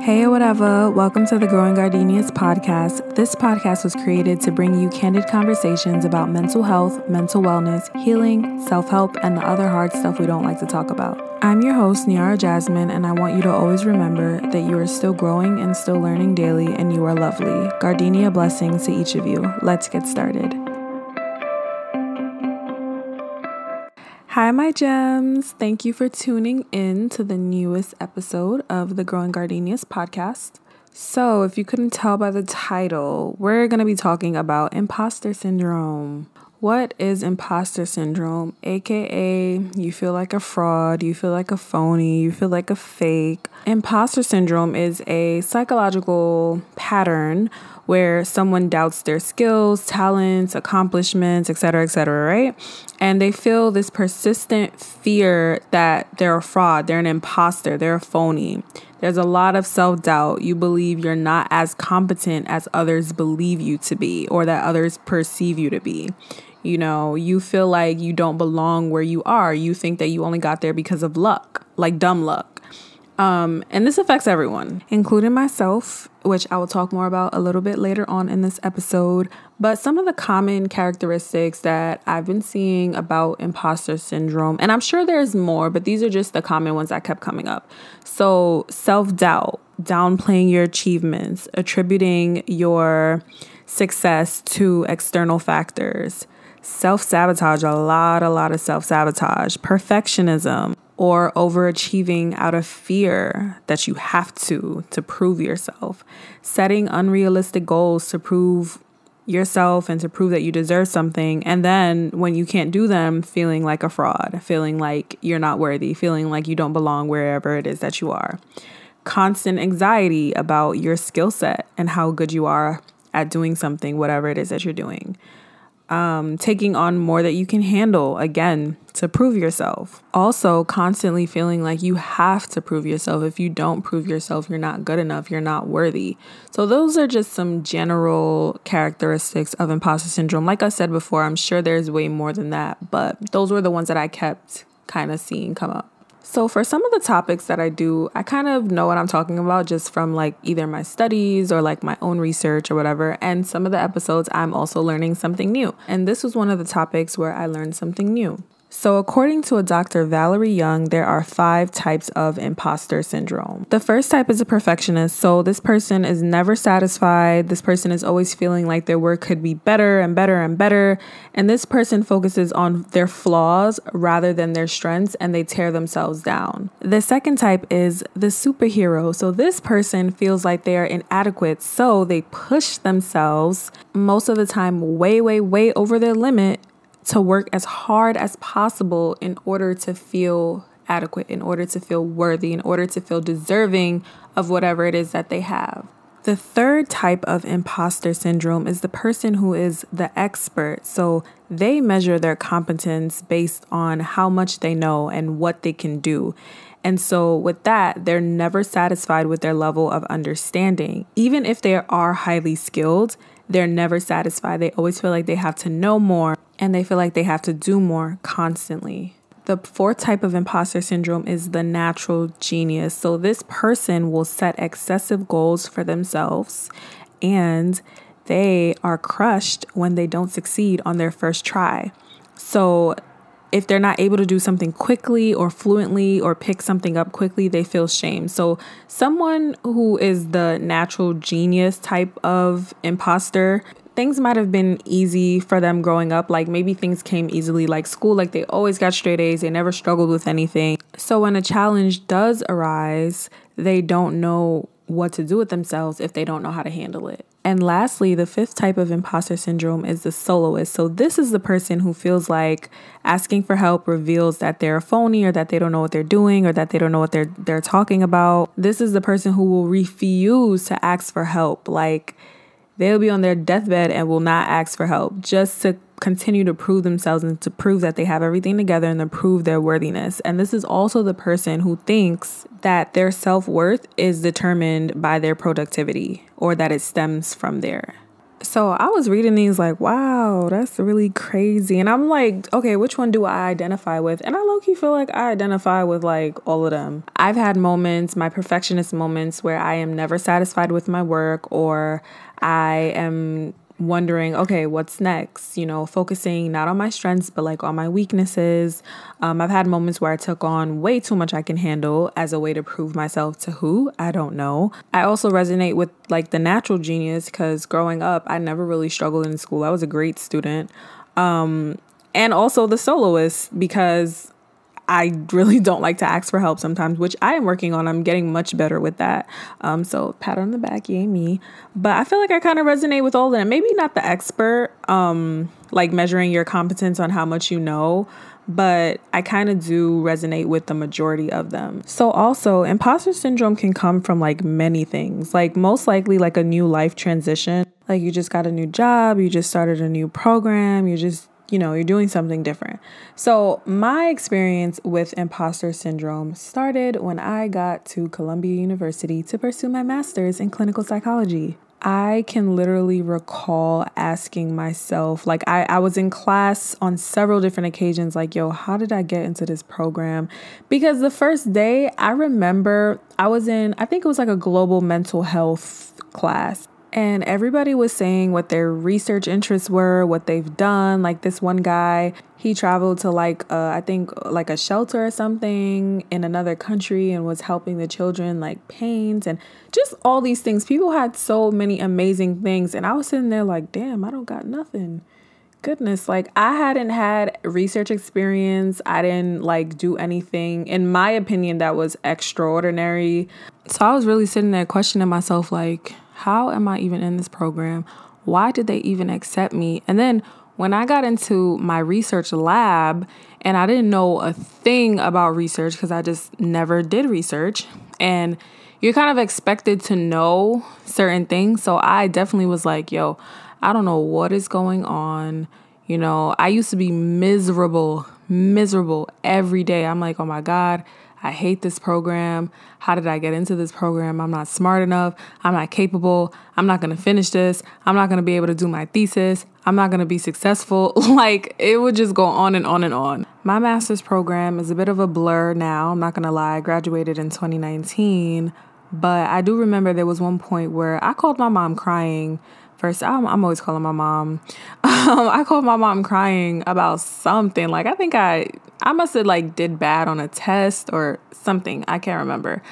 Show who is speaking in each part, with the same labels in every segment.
Speaker 1: Hey, whatever. Welcome to the Growing Gardenias podcast. This podcast was created to bring you candid conversations about mental health, mental wellness, healing, self help, and the other hard stuff we don't like to talk about. I'm your host, Niara Jasmine, and I want you to always remember that you are still growing and still learning daily, and you are lovely. Gardenia blessings to each of you. Let's get started. Hi, my gems. Thank you for tuning in to the newest episode of the Growing Gardenias podcast. So, if you couldn't tell by the title, we're going to be talking about imposter syndrome. What is imposter syndrome? AKA, you feel like a fraud, you feel like a phony, you feel like a fake. Imposter syndrome is a psychological pattern where someone doubts their skills, talents, accomplishments, etc., etc., right? And they feel this persistent fear that they're a fraud, they're an imposter, they're a phony. There's a lot of self doubt. You believe you're not as competent as others believe you to be or that others perceive you to be. You know, you feel like you don't belong where you are. You think that you only got there because of luck, like dumb luck. Um, and this affects everyone, including myself, which I will talk more about a little bit later on in this episode. But some of the common characteristics that I've been seeing about imposter syndrome, and I'm sure there's more, but these are just the common ones that kept coming up. So, self doubt, downplaying your achievements, attributing your success to external factors, self sabotage, a lot, a lot of self sabotage, perfectionism, or overachieving out of fear that you have to to prove yourself, setting unrealistic goals to prove yourself and to prove that you deserve something. And then when you can't do them, feeling like a fraud, feeling like you're not worthy, feeling like you don't belong wherever it is that you are. Constant anxiety about your skill set and how good you are at doing something, whatever it is that you're doing um, taking on more that you can handle again to prove yourself. Also, constantly feeling like you have to prove yourself. If you don't prove yourself, you're not good enough, you're not worthy. So, those are just some general characteristics of imposter syndrome. Like I said before, I'm sure there's way more than that, but those were the ones that I kept kind of seeing come up. So, for some of the topics that I do, I kind of know what I'm talking about just from like either my studies or like my own research or whatever. And some of the episodes, I'm also learning something new. And this was one of the topics where I learned something new. So, according to a Dr. Valerie Young, there are five types of imposter syndrome. The first type is a perfectionist. So, this person is never satisfied. This person is always feeling like their work could be better and better and better. And this person focuses on their flaws rather than their strengths and they tear themselves down. The second type is the superhero. So, this person feels like they are inadequate. So, they push themselves most of the time way, way, way over their limit to work as hard as possible in order to feel adequate, in order to feel worthy, in order to feel deserving of whatever it is that they have. The third type of imposter syndrome is the person who is the expert. So they measure their competence based on how much they know and what they can do. And so, with that, they're never satisfied with their level of understanding. Even if they are highly skilled, they're never satisfied. They always feel like they have to know more and they feel like they have to do more constantly. The fourth type of imposter syndrome is the natural genius. So, this person will set excessive goals for themselves and they are crushed when they don't succeed on their first try. So, if they're not able to do something quickly or fluently or pick something up quickly, they feel shame. So, someone who is the natural genius type of imposter, things might have been easy for them growing up. Like maybe things came easily, like school, like they always got straight A's, they never struggled with anything. So, when a challenge does arise, they don't know what to do with themselves if they don't know how to handle it. And lastly, the fifth type of imposter syndrome is the soloist. So, this is the person who feels like asking for help reveals that they're a phony or that they don't know what they're doing or that they don't know what they're they're talking about. This is the person who will refuse to ask for help. Like they'll be on their deathbed and will not ask for help just to continue to prove themselves and to prove that they have everything together and to prove their worthiness. And this is also the person who thinks that their self worth is determined by their productivity or that it stems from there. So I was reading these like, wow, that's really crazy. And I'm like, okay, which one do I identify with? And I low key feel like I identify with like all of them. I've had moments, my perfectionist moments, where I am never satisfied with my work or I am wondering, okay, what's next? You know, focusing not on my strengths, but like on my weaknesses. Um, I've had moments where I took on way too much I can handle as a way to prove myself to who? I don't know. I also resonate with like the natural genius because growing up, I never really struggled in school. I was a great student. Um, and also the soloist because I really don't like to ask for help sometimes, which I am working on. I'm getting much better with that. Um, so pat on the back, yay me. But I feel like I kind of resonate with all of them. Maybe not the expert, um, like measuring your competence on how much you know, but I kind of do resonate with the majority of them. So also, imposter syndrome can come from like many things. Like most likely like a new life transition. Like you just got a new job, you just started a new program, you just you know, you're doing something different. So, my experience with imposter syndrome started when I got to Columbia University to pursue my master's in clinical psychology. I can literally recall asking myself, like, I, I was in class on several different occasions, like, yo, how did I get into this program? Because the first day, I remember I was in, I think it was like a global mental health class and everybody was saying what their research interests were, what they've done. Like this one guy, he traveled to like uh, I think like a shelter or something in another country and was helping the children like paint and just all these things. People had so many amazing things, and I was sitting there like, damn, I don't got nothing. Goodness, like I hadn't had research experience. I didn't like do anything, in my opinion, that was extraordinary. So I was really sitting there questioning myself, like how am I even in this program? Why did they even accept me? And then when I got into my research lab and I didn't know a thing about research because I just never did research, and you're kind of expected to know certain things. So I definitely was like, yo, I don't know what is going on. You know, I used to be miserable, miserable every day. I'm like, oh my God, I hate this program. How did I get into this program? I'm not smart enough. I'm not capable. I'm not going to finish this. I'm not going to be able to do my thesis. I'm not going to be successful. like it would just go on and on and on. My master's program is a bit of a blur now. I'm not going to lie. I graduated in 2019, but I do remember there was one point where I called my mom crying first I'm, I'm always calling my mom. Um, i called my mom crying about something. Like i think i i must have like did bad on a test or something. I can't remember.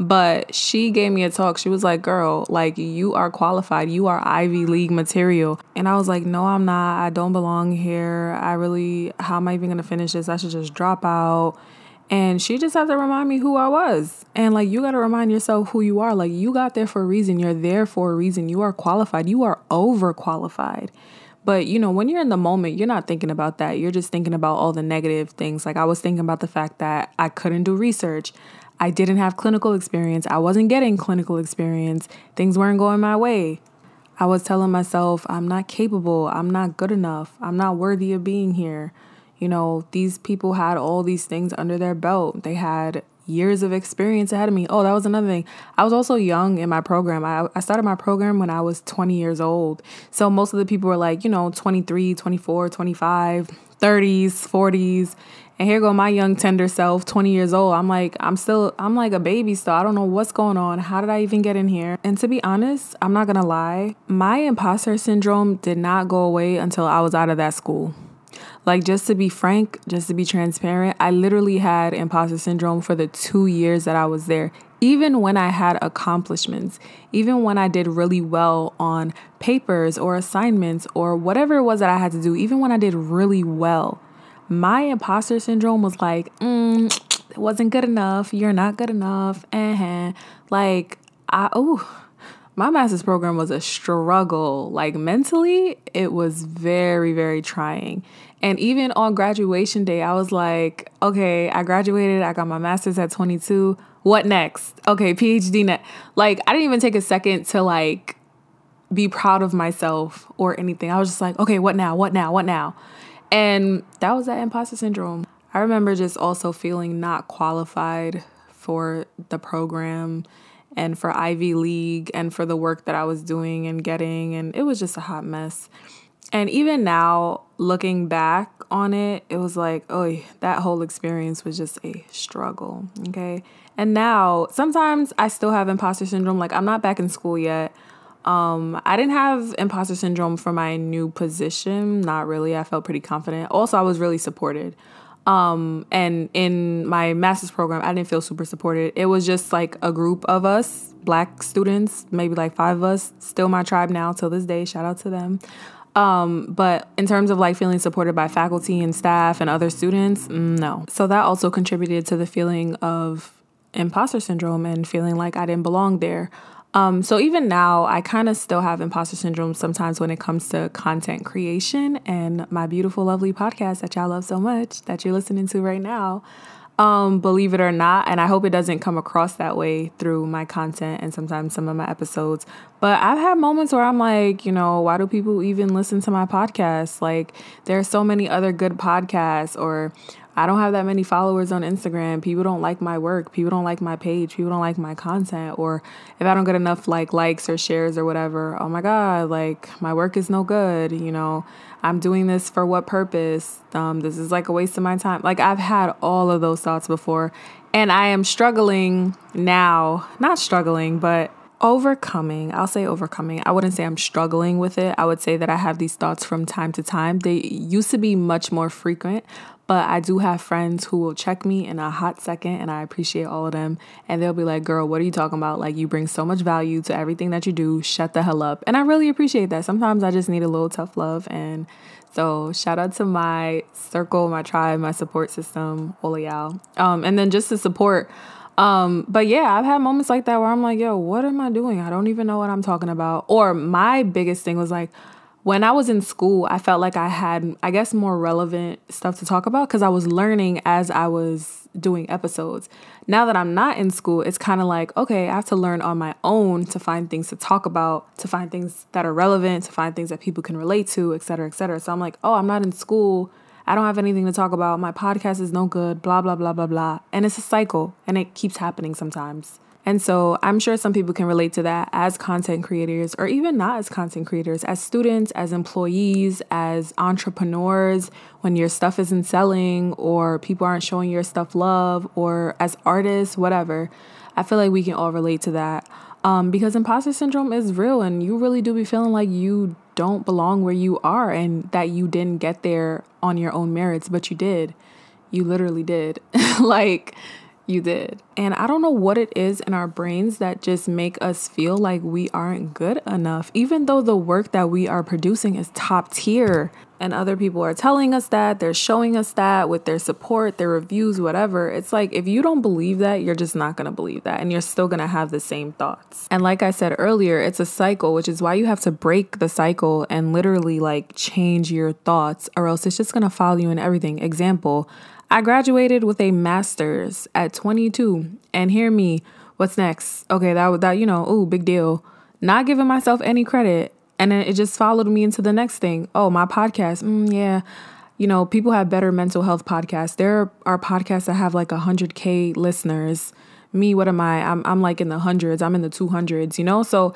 Speaker 1: But she gave me a talk. She was like girl like you are qualified. You are ivy league material. And i was like no i'm not. I don't belong here. I really how am i even gonna finish this? I should just drop out and she just had to remind me who I was. And like, you got to remind yourself who you are. Like, you got there for a reason. You're there for a reason. You are qualified. You are overqualified. But you know, when you're in the moment, you're not thinking about that. You're just thinking about all the negative things. Like, I was thinking about the fact that I couldn't do research. I didn't have clinical experience. I wasn't getting clinical experience. Things weren't going my way. I was telling myself, I'm not capable. I'm not good enough. I'm not worthy of being here. You know, these people had all these things under their belt. They had years of experience ahead of me. Oh, that was another thing. I was also young in my program. I, I started my program when I was 20 years old. So most of the people were like, you know, 23, 24, 25, 30s, 40s. And here go my young tender self, 20 years old. I'm like, I'm still, I'm like a baby still. I don't know what's going on. How did I even get in here? And to be honest, I'm not gonna lie, my imposter syndrome did not go away until I was out of that school. Like, just to be frank, just to be transparent, I literally had imposter syndrome for the two years that I was there. Even when I had accomplishments, even when I did really well on papers or assignments or whatever it was that I had to do, even when I did really well, my imposter syndrome was like, mm, it wasn't good enough. You're not good enough. Uh-huh. Like, I, oh, my master's program was a struggle. Like mentally, it was very, very trying. And even on graduation day, I was like, okay, I graduated, I got my master's at 22. What next? Okay, PhD net. Like, I didn't even take a second to like be proud of myself or anything. I was just like, okay, what now? What now? What now? And that was that imposter syndrome. I remember just also feeling not qualified for the program and for Ivy League and for the work that I was doing and getting. And it was just a hot mess. And even now, looking back on it, it was like, oh, that whole experience was just a struggle. Okay. And now, sometimes I still have imposter syndrome. Like, I'm not back in school yet. Um, I didn't have imposter syndrome for my new position. Not really. I felt pretty confident. Also, I was really supported. Um, and in my master's program, I didn't feel super supported. It was just like a group of us, black students, maybe like five of us, still my tribe now till this day. Shout out to them. Um, but in terms of like feeling supported by faculty and staff and other students, mm, no. So that also contributed to the feeling of imposter syndrome and feeling like I didn't belong there. Um, so even now, I kind of still have imposter syndrome sometimes when it comes to content creation and my beautiful, lovely podcast that y'all love so much that you're listening to right now. Um, believe it or not, and I hope it doesn't come across that way through my content and sometimes some of my episodes. But I've had moments where I'm like, you know, why do people even listen to my podcast? Like, there are so many other good podcasts, or I don't have that many followers on Instagram. People don't like my work. People don't like my page. People don't like my content. Or if I don't get enough like likes or shares or whatever, oh my God, like my work is no good. You know, I'm doing this for what purpose? Um, this is like a waste of my time. Like I've had all of those thoughts before. And I am struggling now, not struggling, but overcoming i'll say overcoming i wouldn't say i'm struggling with it i would say that i have these thoughts from time to time they used to be much more frequent but I do have friends who will check me in a hot second, and I appreciate all of them. And they'll be like, Girl, what are you talking about? Like, you bring so much value to everything that you do. Shut the hell up. And I really appreciate that. Sometimes I just need a little tough love. And so, shout out to my circle, my tribe, my support system, all of y'all. Um, and then just to support, um, but yeah, I've had moments like that where I'm like, yo, what am I doing? I don't even know what I'm talking about. Or my biggest thing was like, when I was in school, I felt like I had, I guess, more relevant stuff to talk about because I was learning as I was doing episodes. Now that I'm not in school, it's kind of like, okay, I have to learn on my own to find things to talk about, to find things that are relevant, to find things that people can relate to, et cetera, et cetera. So I'm like, oh, I'm not in school. I don't have anything to talk about. My podcast is no good, blah, blah, blah, blah, blah. And it's a cycle and it keeps happening sometimes. And so I'm sure some people can relate to that as content creators, or even not as content creators, as students, as employees, as entrepreneurs, when your stuff isn't selling, or people aren't showing your stuff love, or as artists, whatever. I feel like we can all relate to that. Um, because imposter syndrome is real, and you really do be feeling like you don't belong where you are and that you didn't get there on your own merits, but you did. You literally did. like, you did. And I don't know what it is in our brains that just make us feel like we aren't good enough, even though the work that we are producing is top tier. And other people are telling us that, they're showing us that with their support, their reviews, whatever. It's like if you don't believe that, you're just not gonna believe that. And you're still gonna have the same thoughts. And like I said earlier, it's a cycle, which is why you have to break the cycle and literally like change your thoughts, or else it's just gonna follow you in everything. Example, I graduated with a master's at 22, and hear me, what's next? Okay, that was that you know, ooh, big deal. Not giving myself any credit, and then it just followed me into the next thing. Oh, my podcast, mm, yeah. You know, people have better mental health podcasts. There are podcasts that have like 100k listeners. Me, what am I? I'm I'm like in the hundreds. I'm in the 200s, you know? So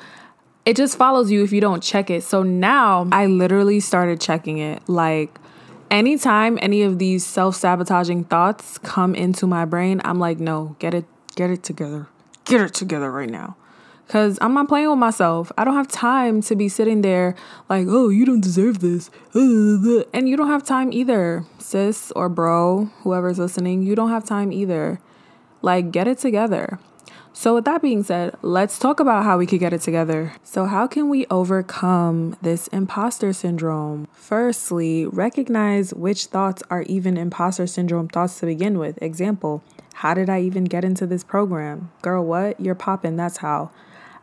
Speaker 1: it just follows you if you don't check it. So now I literally started checking it like anytime any of these self-sabotaging thoughts come into my brain, I'm like, no, get it get it together. Get it together right now. Cause I'm not playing with myself. I don't have time to be sitting there like, oh, you don't deserve this. And you don't have time either, sis or bro, whoever's listening. You don't have time either. Like, get it together. So, with that being said, let's talk about how we could get it together. So, how can we overcome this imposter syndrome? Firstly, recognize which thoughts are even imposter syndrome thoughts to begin with. Example, how did I even get into this program? Girl, what? You're popping, that's how.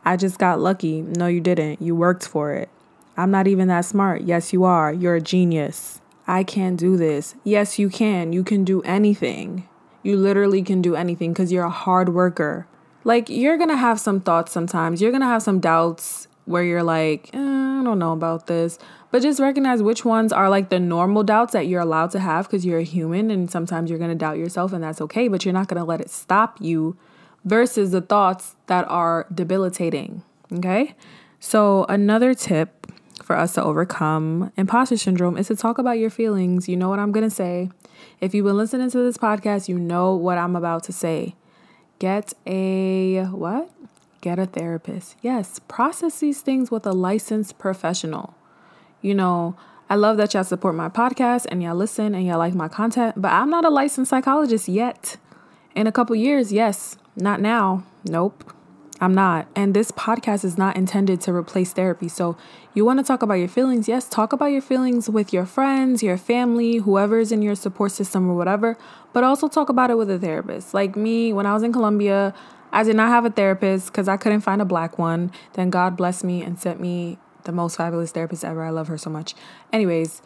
Speaker 1: I just got lucky. No, you didn't. You worked for it. I'm not even that smart. Yes, you are. You're a genius. I can't do this. Yes, you can. You can do anything. You literally can do anything because you're a hard worker like you're gonna have some thoughts sometimes you're gonna have some doubts where you're like eh, i don't know about this but just recognize which ones are like the normal doubts that you're allowed to have because you're a human and sometimes you're gonna doubt yourself and that's okay but you're not gonna let it stop you versus the thoughts that are debilitating. Okay. So, another tip for us to overcome imposter syndrome is to talk about your feelings. You know what I'm to say. If you've been listening to this podcast, you know what I'm about to say. Get a what? Get a therapist. Yes, process these things with a licensed professional. You know, I love that y'all support my podcast and y'all listen and y'all like my content, but I'm not a licensed psychologist yet. In a couple years, yes. Not now. Nope. I'm not. And this podcast is not intended to replace therapy. So, you want to talk about your feelings? Yes, talk about your feelings with your friends, your family, whoever's in your support system or whatever, but also talk about it with a therapist. Like me, when I was in Columbia, I did not have a therapist because I couldn't find a black one. Then God blessed me and sent me the most fabulous therapist ever. I love her so much. Anyways,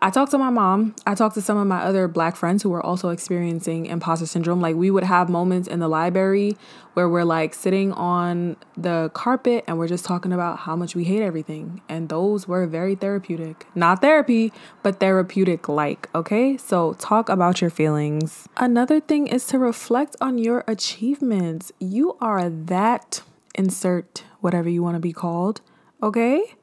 Speaker 1: I talked to my mom. I talked to some of my other black friends who were also experiencing imposter syndrome. Like, we would have moments in the library where we're like sitting on the carpet and we're just talking about how much we hate everything. And those were very therapeutic. Not therapy, but therapeutic like, okay? So, talk about your feelings. Another thing is to reflect on your achievements. You are that, insert whatever you want to be called, okay?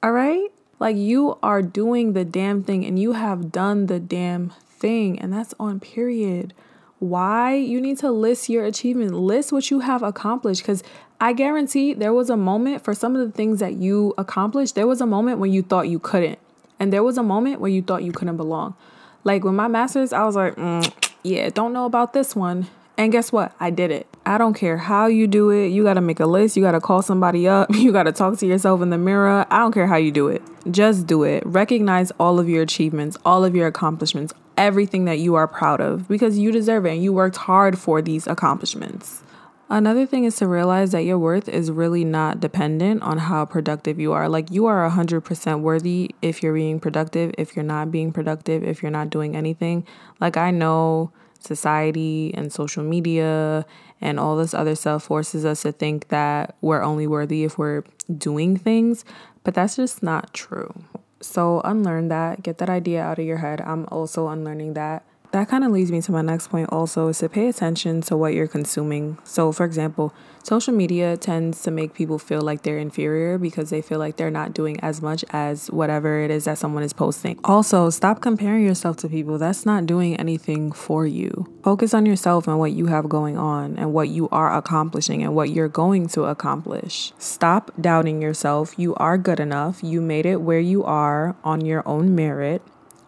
Speaker 1: All right? Like you are doing the damn thing and you have done the damn thing, and that's on period. Why? You need to list your achievement, list what you have accomplished because I guarantee there was a moment for some of the things that you accomplished, there was a moment when you thought you couldn't. And there was a moment where you thought you couldn't belong. Like with my master's, I was like, mm, yeah, don't know about this one. And guess what? I did it. I don't care how you do it. You got to make a list. You got to call somebody up. You got to talk to yourself in the mirror. I don't care how you do it. Just do it. Recognize all of your achievements, all of your accomplishments, everything that you are proud of because you deserve it and you worked hard for these accomplishments. Another thing is to realize that your worth is really not dependent on how productive you are. Like, you are 100% worthy if you're being productive, if you're not being productive, if you're not doing anything. Like, I know society and social media and all this other stuff forces us to think that we're only worthy if we're doing things, but that's just not true. So unlearn that, get that idea out of your head. I'm also unlearning that that kind of leads me to my next point also is to pay attention to what you're consuming. So, for example, social media tends to make people feel like they're inferior because they feel like they're not doing as much as whatever it is that someone is posting. Also, stop comparing yourself to people. That's not doing anything for you. Focus on yourself and what you have going on and what you are accomplishing and what you're going to accomplish. Stop doubting yourself. You are good enough. You made it where you are on your own merit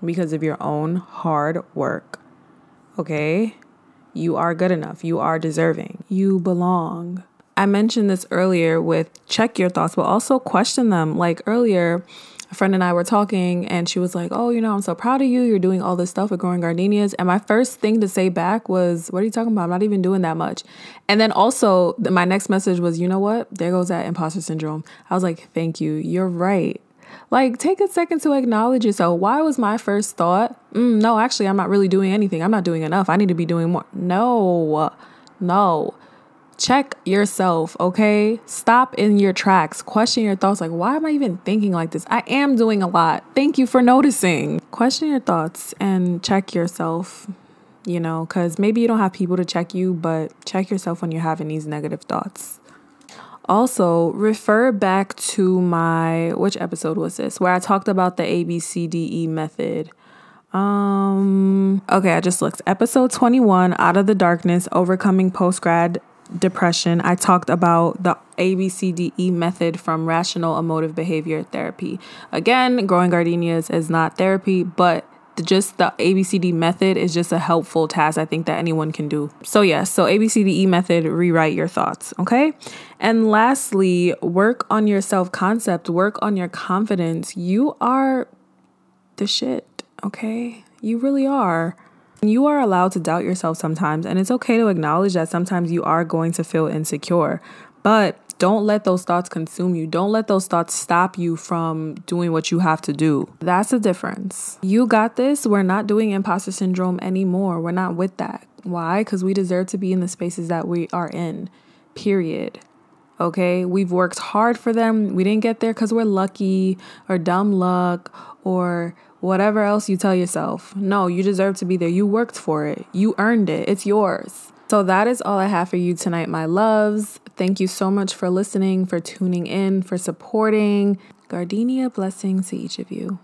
Speaker 1: because of your own hard work. Okay? You are good enough. You are deserving. You belong. I mentioned this earlier with check your thoughts, but also question them. Like earlier, a friend and I were talking, and she was like, Oh, you know, I'm so proud of you. You're doing all this stuff with growing gardenias. And my first thing to say back was, What are you talking about? I'm not even doing that much. And then also, my next message was, You know what? There goes that imposter syndrome. I was like, Thank you. You're right. Like, take a second to acknowledge yourself. Why was my first thought, mm, no, actually, I'm not really doing anything. I'm not doing enough. I need to be doing more. No, no. Check yourself, okay? Stop in your tracks. Question your thoughts like, why am I even thinking like this? I am doing a lot. Thank you for noticing. Question your thoughts and check yourself, you know, because maybe you don't have people to check you, but check yourself when you're having these negative thoughts. Also, refer back to my which episode was this where I talked about the ABCDE method. Um okay, I just looked. Episode 21, Out of the Darkness, Overcoming Postgrad Depression. I talked about the ABCDE method from Rational Emotive Behavior Therapy. Again, growing gardenias is not therapy, but just the ABCD method is just a helpful task I think that anyone can do. So, yes, so ABCDE method, rewrite your thoughts, okay? And lastly, work on your self concept, work on your confidence. You are the shit, okay? You really are. You are allowed to doubt yourself sometimes, and it's okay to acknowledge that sometimes you are going to feel insecure. But don't let those thoughts consume you. Don't let those thoughts stop you from doing what you have to do. That's the difference. You got this. We're not doing imposter syndrome anymore. We're not with that. Why? Because we deserve to be in the spaces that we are in, period. Okay, we've worked hard for them. We didn't get there because we're lucky or dumb luck or whatever else you tell yourself. No, you deserve to be there. You worked for it, you earned it, it's yours. So that is all I have for you tonight, my loves. Thank you so much for listening, for tuning in, for supporting. Gardenia blessings to each of you.